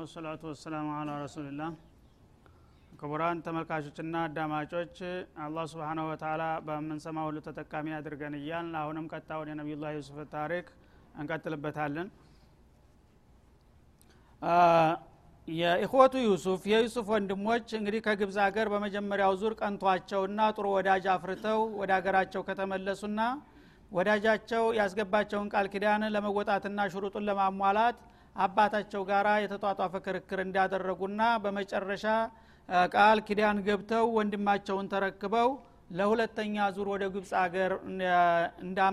ወሰላቱ ወሰላሙ አላ ረሱልላህ ክቡራን ተመልካቾችና አዳማጮች አላህ ስብሓናሁ ወተላ በምንሰማ ሁሉ ተጠቃሚ አድርገን እያልን አሁንም ቀጣውን የነቢዩላህ ዩሱፍ ታሪክ እንቀጥልበታለን። የኢኽወቱ ዩሱፍ የዩሱፍ ወንድሞች እንግዲህ ከግብፅ ሀገር በመጀመሪያው ዙር ቀንቷቸውና ጥሩ ወዳጅ አፍርተው ወደ ሀገራቸው ከተመለሱና ወዳጃቸው ያስገባቸውን ቃል ኪዳን ለመወጣትና ሽሩጡን ለማሟላት አባታቸው ጋር የተጧጧፈ ክርክር እንዳደረጉና በመጨረሻ ቃል ኪዳን ገብተው ወንድማቸውን ተረክበው ለሁለተኛ ዙር ወደ ግብፅ ሀገር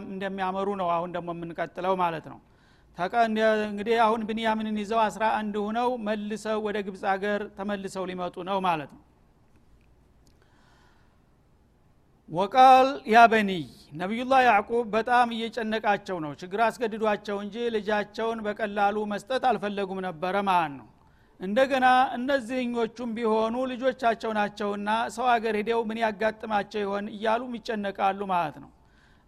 እንደሚያመሩ ነው አሁን ደግሞ የምንቀጥለው ማለት ነው። እንግዲህ አሁን ብንያምንን ይዘው አስራ አንድ ሁነው መልሰው ወደ ግብፅ ሀገር ተመልሰው ሊመጡ ነው ማለት ነው ወቃል ያ በኒይ ነቢዩላህ ያዕቁብ በጣም እየጨነቃቸው ነው። ችግር አስገድዷቸው እንጂ ልጃቸውን በቀላሉ መስጠት አልፈለጉም ነበረ ማለት ነው። እንደገና እነዚህኞቹም ቢሆኑ ልጆቻቸው ናቸውና ሰው ሀገር ሂደው ምን ያጋጥማቸው ይሆን እያሉም ይጨነቃሉ ማለት ነው።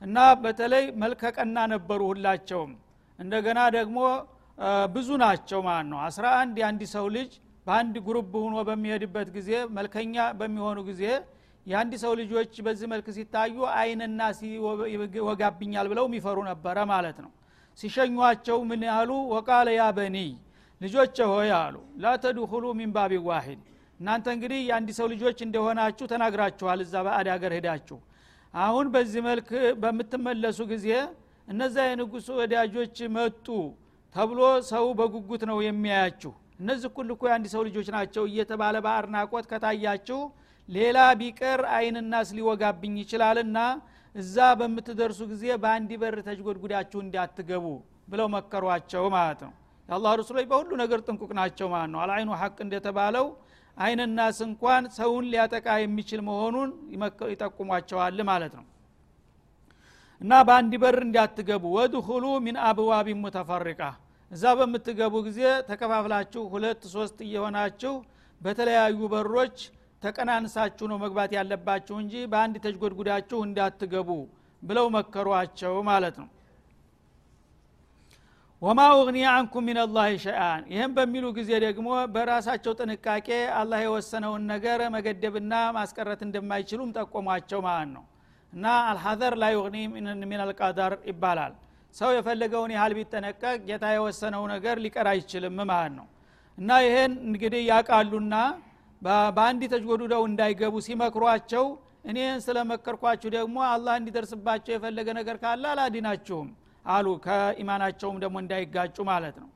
እና በተለይ መልከቀና ነበሩ ሁላቸውም። እንደገና ደግሞ ብዙ ናቸው ማለት ነው። አስራ አንድ የአንድ ሰው ልጅ በአንድ ጉሩብ ሁኖ በሚሄድበት ጊዜ መልከኛ በሚሆኑ ጊዜ የአንድ ሰው ልጆች በዚህ መልክ ሲታዩ አይንና ሲወጋብኛል ብለው የሚፈሩ ነበረ ማለት ነው። ሲሸኟቸው ምን ያሉ ወቃለ ያ በኒይ ልጆች ሆይ አሉ ላተድኩሉ ሚን ባቢ ዋሂድ። እናንተ እንግዲህ የአንድ ሰው ልጆች እንደሆናችሁ ተናግራችኋል እዛ በአድ ሀገር ሄዳችሁ። አሁን በዚህ መልክ በምትመለሱ ጊዜ እነዛ የንጉሱ ወዳጆች መጡ ተብሎ ሰው በጉጉት ነው የሚያያችሁ። እነዚህ ኩል እኮ የአንድ ሰው ልጆች ናቸው እየተባለ በአድናቆት ከታያችሁ ሌላ ቢቀር አይንናስ ሊወጋብኝ ይችላልና እዛ በምትደርሱ ጊዜ በአንድ በር ተጅጎድጉዳችሁ እንዳትገቡ ብለው መከሯቸው ማለት ነው። የአላህ ረሱሎች በሁሉ ነገር ጥንቁቅ ናቸው ማለት ነው። አልአይኑ ሐቅ እንደተባለው አይንናስ እንኳን ሰውን ሊያጠቃ የሚችል መሆኑን ይጠቁሟቸዋል ማለት ነው። እና በአንድ በር እንዳትገቡ። ወድሁሉ ሚን አብዋቢ ሙተፈሪቃ። እዛ በምትገቡ ጊዜ ተከፋፍላችሁ ሁለት ሶስት እየሆናችሁ በተለያዩ በሮች ተቀናንሳችሁ ነው መግባት ያለባችሁ እንጂ በአንድ ተጅጎድጉዳችሁ እንዳትገቡ ብለው መከሯቸው ማለት ነው። ወማ ኡግኒ አንኩም ምን አላህ ሸአን ይህም በሚሉ ጊዜ ደግሞ በራሳቸው ጥንቃቄ አላህ የወሰነውን ነገር መገደብና ማስቀረት እንደማይችሉም ጠቆሟቸው ማለት ነው። እና አልሐዘር ላ ዩግኒ ምን አልቀደር ይባላል። ሰው የፈለገውን ያህል ቢጠነቀቅ ጌታ የወሰነው ነገር ሊቀር አይችልም ማለት ነው። እና ይሄን እንግዲህ ያቃሉና በአንድ ተጅጎዱደው እንዳይገቡ ሲመክሯቸው እኔን ስለመከርኳችሁ ደግሞ አላህ እንዲደርስባቸው የፈለገ ነገር ካለ አላዲናችሁም አሉ። ከኢማናቸውም ደግሞ እንዳይጋጩ ማለት ነው።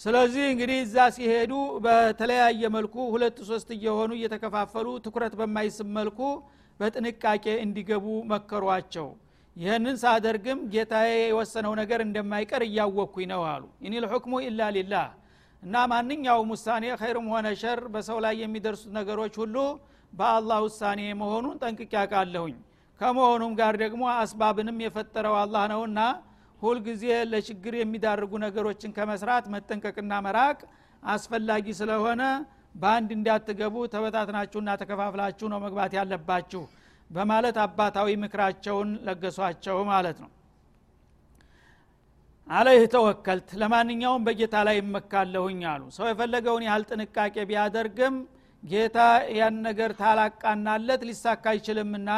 ስለዚህ እንግዲህ እዛ ሲሄዱ በተለያየ መልኩ ሁለት ሶስት እየሆኑ እየተከፋፈሉ ትኩረት በማይስብ መልኩ በጥንቃቄ እንዲገቡ መከሯቸው። ይህንን ሳደርግም ጌታዬ የወሰነው ነገር እንደማይቀር እያወቅኩኝ ነው አሉ። ኢኒ ልሑክሙ ኢላ ሊላህ እና ማንኛውም ውሳኔ ኸይርም ሆነ ሸር በሰው ላይ የሚደርሱት ነገሮች ሁሉ በአላህ ውሳኔ መሆኑን ጠንቅቅ ያውቃለሁኝ ከመሆኑም ጋር ደግሞ አስባብንም የፈጠረው አላህ ነውና ሁልጊዜ ለችግር የሚዳርጉ ነገሮችን ከመስራት መጠንቀቅና መራቅ አስፈላጊ ስለሆነ በአንድ እንዳትገቡ ተበታትናችሁና ተከፋፍላችሁ ነው መግባት ያለባችሁ በማለት አባታዊ ምክራቸውን ለገሷቸው ማለት ነው አለይህ ተወከልት ለማንኛውም በጌታ ላይ ይመካለሁኝ አሉ። ሰው የፈለገውን ያህል ጥንቃቄ ቢያደርግም ጌታ ያን ነገር ታላቃናለት ሊሳካ አይችልምና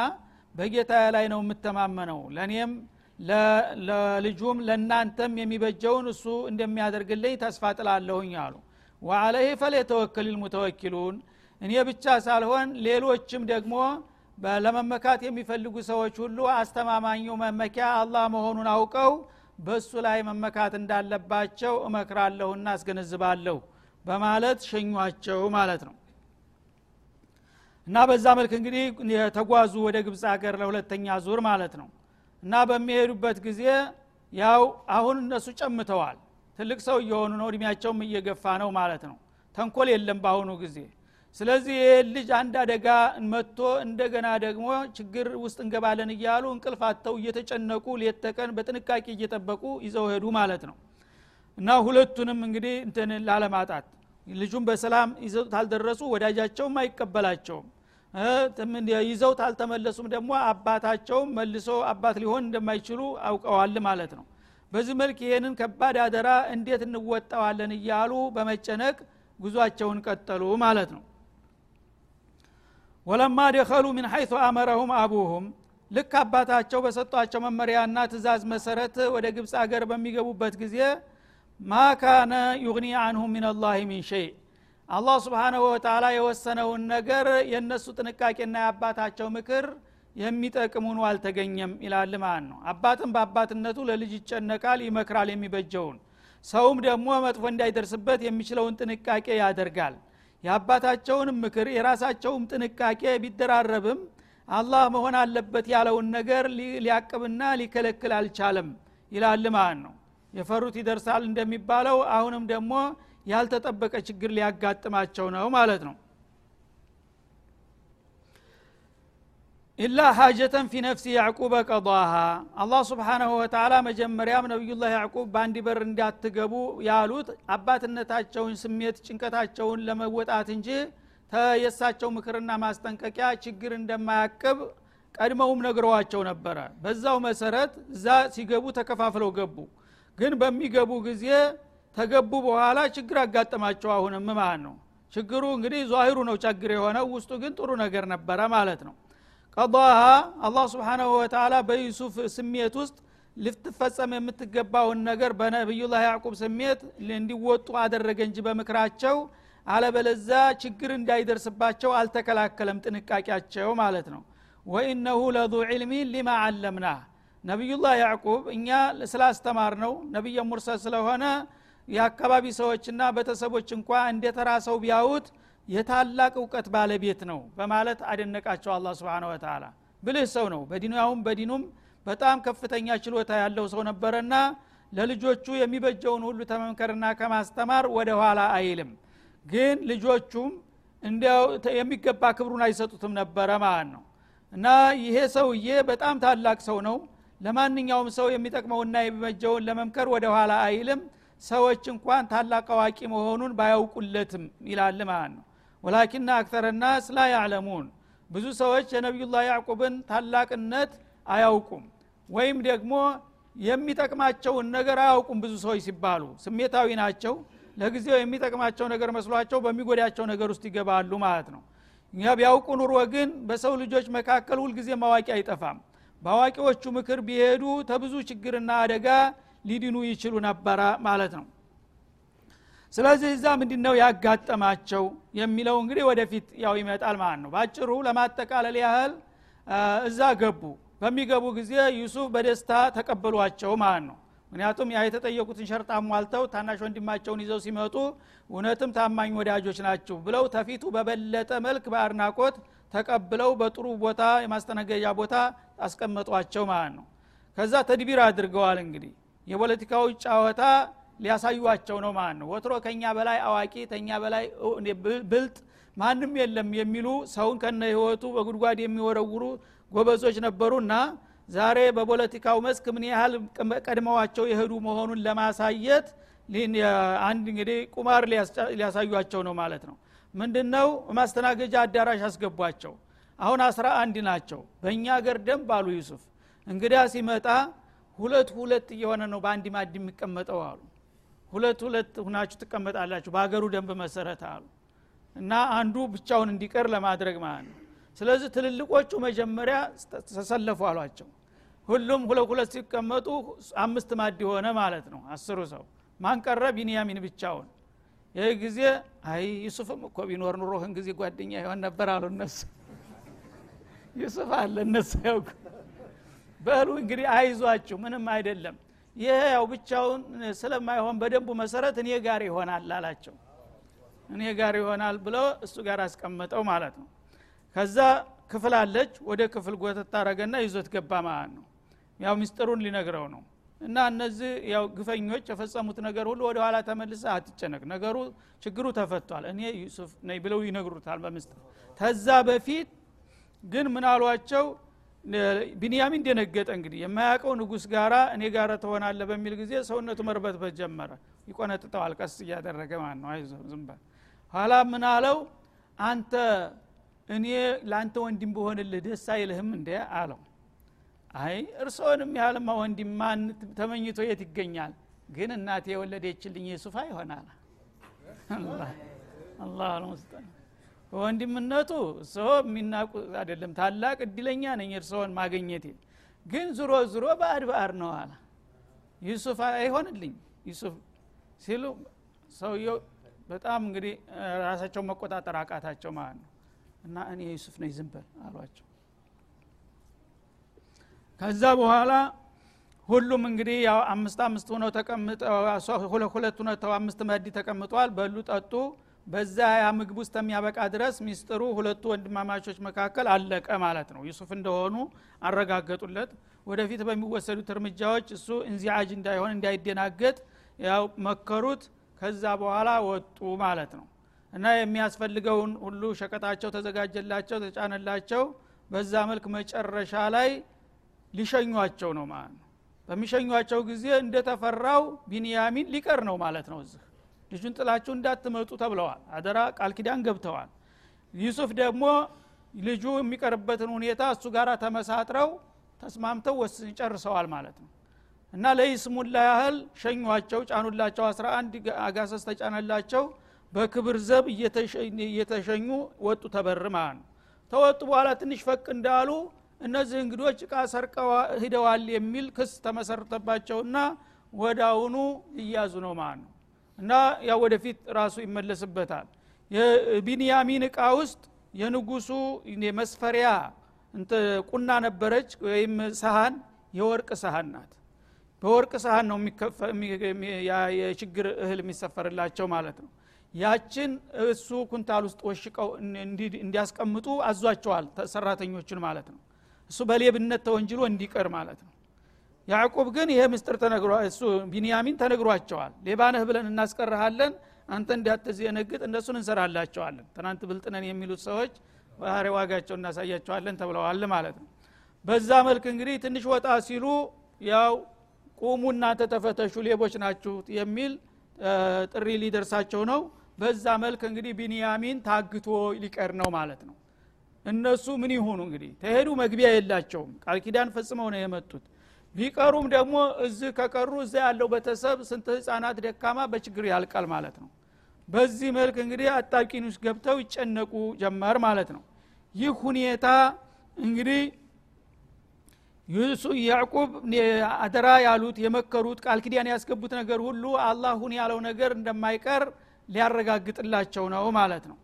በጌታ ላይ ነው የምተማመነው። ለእኔም ለልጁም ለእናንተም የሚበጀውን እሱ እንደሚያደርግልኝ ተስፋ ጥላለሁኝ አሉ። ወአለይህ ፈሌተወክል ልሙተወኪሉን እኔ ብቻ ሳልሆን ሌሎችም ደግሞ ለመመካት የሚፈልጉ ሰዎች ሁሉ አስተማማኙ መመኪያ አላህ መሆኑን አውቀው በእሱ ላይ መመካት እንዳለባቸው እመክራለሁና አስገነዝባለሁ በማለት ሸኟቸው ማለት ነው። እና በዛ መልክ እንግዲህ ተጓዙ ወደ ግብፅ ሀገር ለሁለተኛ ዙር ማለት ነው። እና በሚሄዱበት ጊዜ ያው አሁን እነሱ ጨምተዋል። ትልቅ ሰው እየሆኑ ነው እድሜያቸውም እየገፋ ነው ማለት ነው። ተንኮል የለም በአሁኑ ጊዜ ስለዚህ ይህ ልጅ አንድ አደጋ መጥቶ እንደገና ደግሞ ችግር ውስጥ እንገባለን እያሉ እንቅልፍ አጥተው እየተጨነቁ ሌት በጥንቃቄ እየጠበቁ ይዘው ሄዱ ማለት ነው። እና ሁለቱንም እንግዲህ እንትን ላለማጣት ልጁም በሰላም ይዘው ታልደረሱ ወዳጃቸውም አይቀበላቸውም። ይዘው ታልተመለሱም ደግሞ አባታቸውም መልሶ አባት ሊሆን እንደማይችሉ አውቀዋል ማለት ነው። በዚህ መልክ ይህንን ከባድ አደራ እንዴት እንወጣዋለን እያሉ በመጨነቅ ጉዟቸውን ቀጠሉ ማለት ነው ወለማ ደኸሉ ምን ሐይቱ አመረሁም አቡሁም። ልክ አባታቸው በሰጧቸው መመሪያና ትእዛዝ መሰረት ወደ ግብፅ አገር በሚገቡበት ጊዜ ማ ካነ ዩግኒ አንሁም ምን ላህ ሚን ሸይ። አላህ ስብሓናሁ ወተላ የወሰነውን ነገር የእነሱ ጥንቃቄና የአባታቸው ምክር የሚጠቅም ሆኖ አልተገኘም ይላል ማለት ነው። አባትም በአባትነቱ ለልጅ ይጨነቃል ይመክራል የሚበጀውን። ሰውም ደግሞ መጥፎ እንዳይደርስበት የሚችለውን ጥንቃቄ ያደርጋል የአባታቸውንም ምክር የራሳቸውም ጥንቃቄ ቢደራረብም አላህ መሆን አለበት ያለውን ነገር ሊያቅብና ሊከለክል አልቻለም ይላል ማለት ነው። የፈሩት ይደርሳል እንደሚባለው አሁንም ደግሞ ያልተጠበቀ ችግር ሊያጋጥማቸው ነው ማለት ነው ኢላ ሀጀተን ፊ ነፍሲ ያዕቁበ ቀضሃ አላህ ስብሓናሁ ወተላ መጀመሪያም ነቢዩላህ ያዕቁብ በአንድ በር እንዳትገቡ ያሉት አባትነታቸውን ስሜት ጭንቀታቸውን ለመወጣት እንጂ የእሳቸው ምክርና ማስጠንቀቂያ ችግር እንደማያቅብ ቀድመውም ነግረዋቸው ነበረ በዛው መሰረት እዛ ሲገቡ ተከፋፍለው ገቡ ግን በሚገቡ ጊዜ ተገቡ በኋላ ችግር አጋጠማቸው አሁንም ማለት ነው ችግሩ እንግዲህ ዛሂሩ ነው ችግር የሆነው ውስጡ ግን ጥሩ ነገር ነበረ ማለት ነው ቀضሃ አላህ ስብሓናሁ ወተላ በዩሱፍ ስሜት ውስጥ ልትፈጸም የምትገባውን ነገር በነቢዩላህ ያዕቁብ ስሜት እንዲወጡ አደረገ እንጂ በምክራቸው አለበለዛ ችግር እንዳይደርስባቸው አልተከላከለም ጥንቃቄያቸው ማለት ነው። ወኢነሁ ለዙ ዕልሚን ሊማ አለምናህ ነቢዩላህ ያዕቁብ እኛ ስላስተማር ነው ነቢየ ሙርሰል ስለሆነ የአካባቢ ሰዎችና ቤተሰቦች እንኳ እንደ ሰው ቢያዩት የታላቅ እውቀት ባለቤት ነው በማለት አደነቃቸው አላ ስብን ወተላ ብልህ ሰው ነው። በዲኑያውም በዲኑም በጣም ከፍተኛ ችሎታ ያለው ሰው ነበረና ለልጆቹ የሚበጀውን ሁሉ ተመምከርና ከማስተማር ወደ ኋላ አይልም። ግን ልጆቹም እንዲያው የሚገባ ክብሩን አይሰጡትም ነበረ ማለት ነው። እና ይሄ ሰውዬ በጣም ታላቅ ሰው ነው። ለማንኛውም ሰው የሚጠቅመውና የሚበጀውን ለመምከር ወደ ኋላ አይልም። ሰዎች እንኳን ታላቅ አዋቂ መሆኑን ባያውቁለትም ይላል ማለት ነው ወላኪና አክተረ ናስ ላ ያዕለሙን። ብዙ ሰዎች የነቢዩላህ ያዕቁብን ታላቅነት አያውቁም ወይም ደግሞ የሚጠቅማቸውን ነገር አያውቁም ብዙ ሰዎች ሲባሉ። ስሜታዊ ናቸው ለጊዜው የሚጠቅማቸው ነገር መስሏቸው በሚጎዳቸው ነገር ውስጥ ይገባሉ ማለት ነው። እኛ ቢያውቁ ኑሮ ግን በሰው ልጆች መካከል ሁልጊዜ ማዋቂ አይጠፋም። በአዋቂዎቹ ምክር ቢሄዱ ተብዙ ችግርና አደጋ ሊድኑ ይችሉ ነበረ ማለት ነው ስለዚህ እዛ ምንድ ነው ያጋጠማቸው የሚለው እንግዲህ ወደፊት ያው ይመጣል ማለት ነው። በአጭሩ ለማጠቃለል ያህል እዛ ገቡ። በሚገቡ ጊዜ ዩሱፍ በደስታ ተቀበሏቸው ማለት ነው። ምክንያቱም ያ የተጠየቁትን ሸርጥ አሟልተው ታናሽ ወንድማቸውን ይዘው ሲመጡ እውነትም ታማኝ ወዳጆች ናችሁ ብለው ተፊቱ በበለጠ መልክ በአድናቆት ተቀብለው በጥሩ ቦታ የማስተናገጃ ቦታ አስቀመጧቸው ማለት ነው። ከዛ ተድቢር አድርገዋል እንግዲህ። የፖለቲካዊ ጫወታ ሊያሳዩቸው ነው ማለት ነው። ወትሮ ከኛ በላይ አዋቂ ተኛ በላይ ብልጥ ማንም የለም የሚሉ ሰውን ከነ ህይወቱ በጉድጓድ የሚወረውሩ ጎበዞች ነበሩና ዛሬ በፖለቲካው መስክ ምን ያህል ቀድመዋቸው የሄዱ መሆኑን ለማሳየት አንድ እንግዲህ ቁማር ሊያሳዩቸው ነው ማለት ነው። ምንድነው? ማስተናገጃ አዳራሽ አስገቧቸው። አሁን አስራ አንድ ናቸው። በእኛ አገር ደንብ አሉ ዩሱፍ። እንግዳ ሲመጣ ሁለት ሁለት እየሆነ ነው በአንድ ማድ የሚቀመጠው አሉ ሁለት ሁለት ሁናችሁ ትቀመጣላችሁ በሀገሩ ደንብ መሰረት አሉ። እና አንዱ ብቻውን እንዲቀር ለማድረግ ማለት ነው። ስለዚህ ትልልቆቹ መጀመሪያ ተሰለፉ አሏቸው። ሁሉም ሁለት ሁለት ሲቀመጡ አምስት ማድ ሆነ ማለት ነው። አስሩ ሰው ማንቀረ ቢንያሚን ብቻውን። ይህ ጊዜ አይ ዩሱፍም እኮ ቢኖር ኑሮህን ጊዜ ጓደኛ ይሆን ነበር አሉ እነሱ። ዩሱፍ አለ እነሱ ያውቁ። በሉ እንግዲህ አይዟችሁ ምንም አይደለም ይሄ ያው ብቻውን ስለማይሆን በደንቡ መሰረት እኔ ጋር ይሆናል አላቸው። እኔ ጋር ይሆናል ብለው እሱ ጋር አስቀመጠው ማለት ነው። ከዛ ክፍል አለች ወደ ክፍል ጎተት ይዞት ገባ ማለት ነው። ያው ሚስጥሩን ሊነግረው ነው። እና እነዚህ ያው ግፈኞች የፈጸሙት ነገር ሁሉ ወደ ኋላ ተመልሰ አትጨነቅ። ነገሩ ችግሩ ተፈቷል። እኔ ዩሱፍ ነኝ ብለው ይነግሩታል በምስጥር ተዛ በፊት ግን ምን አሏቸው ቢንያሚን ደነገጠ እንግዲህ። የማያውቀው ንጉስ ጋራ እኔ ጋር ትሆናለ በሚል ጊዜ ሰውነቱ መርበትበት ጀመረ። ይቆነጥጠዋል ቀስ እያደረገ ማለት ነው። አይዞ ዝም ኋላ ምን አለው? አንተ እኔ ለአንተ ወንድም በሆንልህ ደስ አይልህም እንደ አለው። አይ እርስዎንም ያህልማ ወንድም ማን ተመኝቶ የት ይገኛል? ግን እናቴ የወለደችልኝ የሱፋ ይሆናል። አላህ አልሙስጠን በወንድምነቱ እርስዎ የሚናቁ አይደለም። ታላቅ እድለኛ ነኝ እርስዎን ማገኘቴ ግን ዝሮ ዝሮ ባዕድ ነው አለ። ዩሱፍ አይሆንልኝ። ዩሱፍ ሲሉ ሰውየው በጣም እንግዲህ ራሳቸው መቆጣጠር አቃታቸው ማለት ነው። እና እኔ ዩሱፍ ነኝ ዝንበል አሏቸው። ከዛ በኋላ ሁሉም እንግዲህ ያው አምስት አምስት ሆነው ተቀምጠው ሁለት ሁነተው አምስት መዲ ተቀምጧል በሉ ጠጡ በዛ ያ ምግብ ውስጥ የሚያበቃ ድረስ ሚስጥሩ ሁለቱ ወንድማማቾች መካከል አለቀ ማለት ነው። ዩሱፍ እንደሆኑ አረጋገጡለት። ወደፊት በሚወሰዱት እርምጃዎች እሱ እንዚአጅ እንዳይሆን እንዳይደናገጥ ያው መከሩት። ከዛ በኋላ ወጡ ማለት ነው። እና የሚያስፈልገውን ሁሉ ሸቀጣቸው ተዘጋጀላቸው ተጫነላቸው። በዛ መልክ መጨረሻ ላይ ሊሸኟቸው ነው ማለት ነው። በሚሸኟቸው ጊዜ እንደተፈራው ቢንያሚን ሊቀር ነው ማለት ነው እዚህ ልጁን ጥላችሁ እንዳትመጡ ተብለዋል። አደራ ቃል ኪዳን ገብተዋል። ዩሱፍ ደግሞ ልጁ የሚቀርበትን ሁኔታ እሱ ጋር ተመሳጥረው ተስማምተው ወስን ጨርሰዋል ማለት ነው። እና ለይስሙላ ያህል ሸኟቸው ጫኑላቸው። 11 አጋሰስ ተጫነላቸው። በክብር ዘብ እየተሸኙ ወጡ ተበር ማለት ነው ተወጡ በኋላ ትንሽ ፈቅ እንዳሉ እነዚህ እንግዶች እቃ ሰርቀው ሂደዋል የሚል ክስ ተመሰረተባቸውና ወዳውኑ እያዙ ነው ማለት ነው እና ያው ወደፊት ራሱ ይመለስበታል። የቢንያሚን እቃ ውስጥ የንጉሱ መስፈሪያ ቁና ነበረች ወይም ሰሃን የወርቅ ሰሃን ናት። በወርቅ ሰሃን ነው የችግር እህል የሚሰፈርላቸው ማለት ነው። ያችን እሱ ኩንታል ውስጥ ወሽቀው እንዲያስቀምጡ አዟቸዋል ሰራተኞችን ማለት ነው። እሱ በሌብነት ተወንጅሎ እንዲቀር ማለት ነው ያዕቁብ ግን ይሄ ምስጥር እሱ ቢንያሚን ተነግሯቸዋል። ሌባነህ ብለን እናስቀርሃለን አንተ እንዳትዘነግጥ እነሱን እንሰራላቸዋለን። ትናንት ብልጥነን የሚሉት ሰዎች ባህሪ ዋጋቸው እናሳያቸዋለን ተብለዋል ማለት ነው። በዛ መልክ እንግዲህ ትንሽ ወጣ ሲሉ ያው ቁሙ እናንተ ተፈተሹ ሌቦች ናችሁ የሚል ጥሪ ሊደርሳቸው ነው። በዛ መልክ እንግዲህ ቢንያሚን ታግቶ ሊቀር ነው ማለት ነው። እነሱ ምን ይሆኑ እንግዲህ? ተሄዱ መግቢያ የላቸውም። ቃል ኪዳን ፈጽመው ነው የመጡት ቢቀሩም ደግሞ እዚህ ከቀሩ እዛ ያለው ቤተሰብ ስንት ህፃናት ደካማ በችግር ያልቃል ማለት ነው። በዚህ መልክ እንግዲህ አጣቂን ውስጥ ገብተው ይጨነቁ ጀመር ማለት ነው። ይህ ሁኔታ እንግዲህ ዩሱ ያዕቁብ አደራ ያሉት የመከሩት ቃል ኪዳን ያስገቡት ነገር ሁሉ አላህ ሁን ያለው ነገር እንደማይቀር ሊያረጋግጥላቸው ነው ማለት ነው።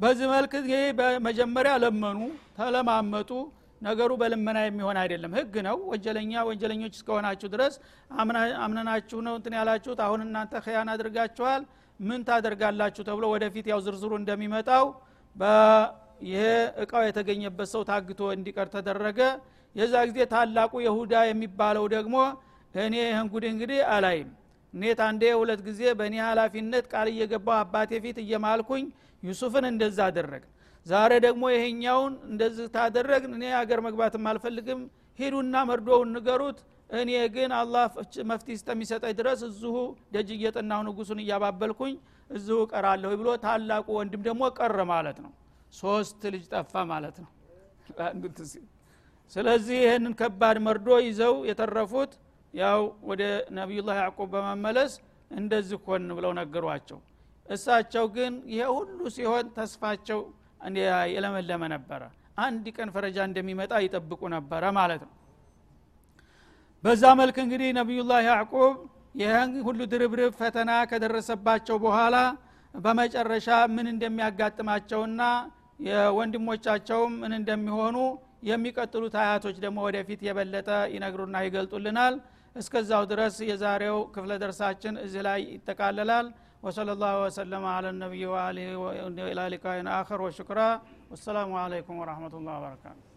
በዚህ መልክ በመጀመሪያ ለመኑ ተለማመጡ ነገሩ በልመና የሚሆን አይደለም። ህግ ነው። ወንጀለኛ ወንጀለኞች እስከሆናችሁ ድረስ አምነናችሁ ነው እንትን ያላችሁት። አሁን እናንተ ከያን አድርጋችኋል። ምን ታደርጋላችሁ ተብሎ ወደፊት ያው ዝርዝሩ እንደሚመጣው ይሄ እቃው የተገኘበት ሰው ታግቶ እንዲቀር ተደረገ። የዛ ጊዜ ታላቁ የሁዳ የሚባለው ደግሞ እኔ ይህን ጉድ እንግዲህ አላይም። እኔት አንዴ ሁለት ጊዜ በእኔ ኃላፊነት ቃል እየገባው አባቴ ፊት እየማልኩኝ ዩሱፍን እንደዛ አደረግ ዛሬ ደግሞ ይሄኛውን እንደዚህ ታደረግ እኔ አገር መግባትም አልፈልግም ሂዱና መርዶውን ንገሩት። እኔ ግን አላህ መፍትሄ እስከሚሰጠኝ ድረስ እዚሁ ደጅ እየጠናው ንጉሱን እያባበልኩኝ እዚሁ ቀራለሁ ብሎ ታላቁ ወንድም ደግሞ ቀረ ማለት ነው። ሶስት ልጅ ጠፋ ማለት ነው። ስለዚህ ይህንን ከባድ መርዶ ይዘው የተረፉት ያው ወደ ነቢዩላህ ያዕቁብ በመመለስ እንደዚህ ኮን ብለው ነገሯቸው። እሳቸው ግን ይሄ ሁሉ ሲሆን ተስፋቸው የለመለመ ነበረ። አንድ ቀን ፈረጃ እንደሚመጣ ይጠብቁ ነበረ ማለት ነው። በዛ መልክ እንግዲህ ነቢዩላህ ያዕቁብ ይህን ሁሉ ድርብርብ ፈተና ከደረሰባቸው በኋላ በመጨረሻ ምን እንደሚያጋጥማቸውና የወንድሞቻቸውም ምን እንደሚሆኑ የሚቀጥሉት አያቶች ደግሞ ወደፊት የበለጠ ይነግሩና ይገልጡልናል። እስከዛው ድረስ የዛሬው ክፍለ ደርሳችን እዚህ ላይ ይጠቃለላል وصلى الله وسلم على النبي وآله وإلى لقاء آخر وشكرا. والسلام عليكم ورحمة الله وبركاته.